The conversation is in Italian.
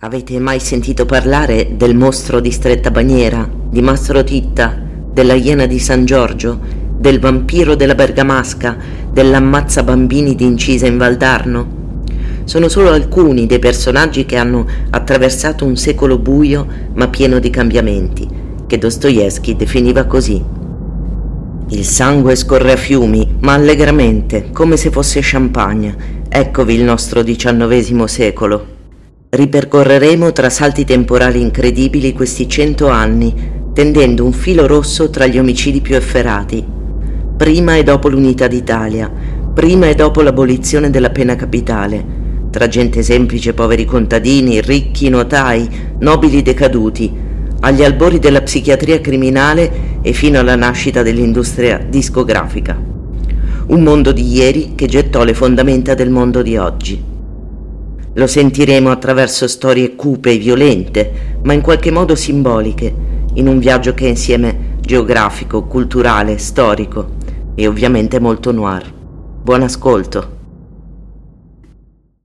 Avete mai sentito parlare del mostro di stretta bagnera, di Mastro Titta, della iena di San Giorgio, del vampiro della Bergamasca, dell'ammazza bambini di Incisa in Valdarno? Sono solo alcuni dei personaggi che hanno attraversato un secolo buio ma pieno di cambiamenti, che Dostoevsky definiva così. Il sangue scorre a fiumi, ma allegramente, come se fosse champagne. Eccovi il nostro diciannovesimo secolo. Ripercorreremo tra salti temporali incredibili questi cento anni, tendendo un filo rosso tra gli omicidi più efferati. Prima e dopo l'unità d'Italia, prima e dopo l'abolizione della pena capitale, tra gente semplice, poveri contadini, ricchi notai, nobili decaduti, agli albori della psichiatria criminale e fino alla nascita dell'industria discografica. Un mondo di ieri che gettò le fondamenta del mondo di oggi. Lo sentiremo attraverso storie cupe e violente, ma in qualche modo simboliche, in un viaggio che è insieme geografico, culturale, storico e ovviamente molto noir. Buon ascolto.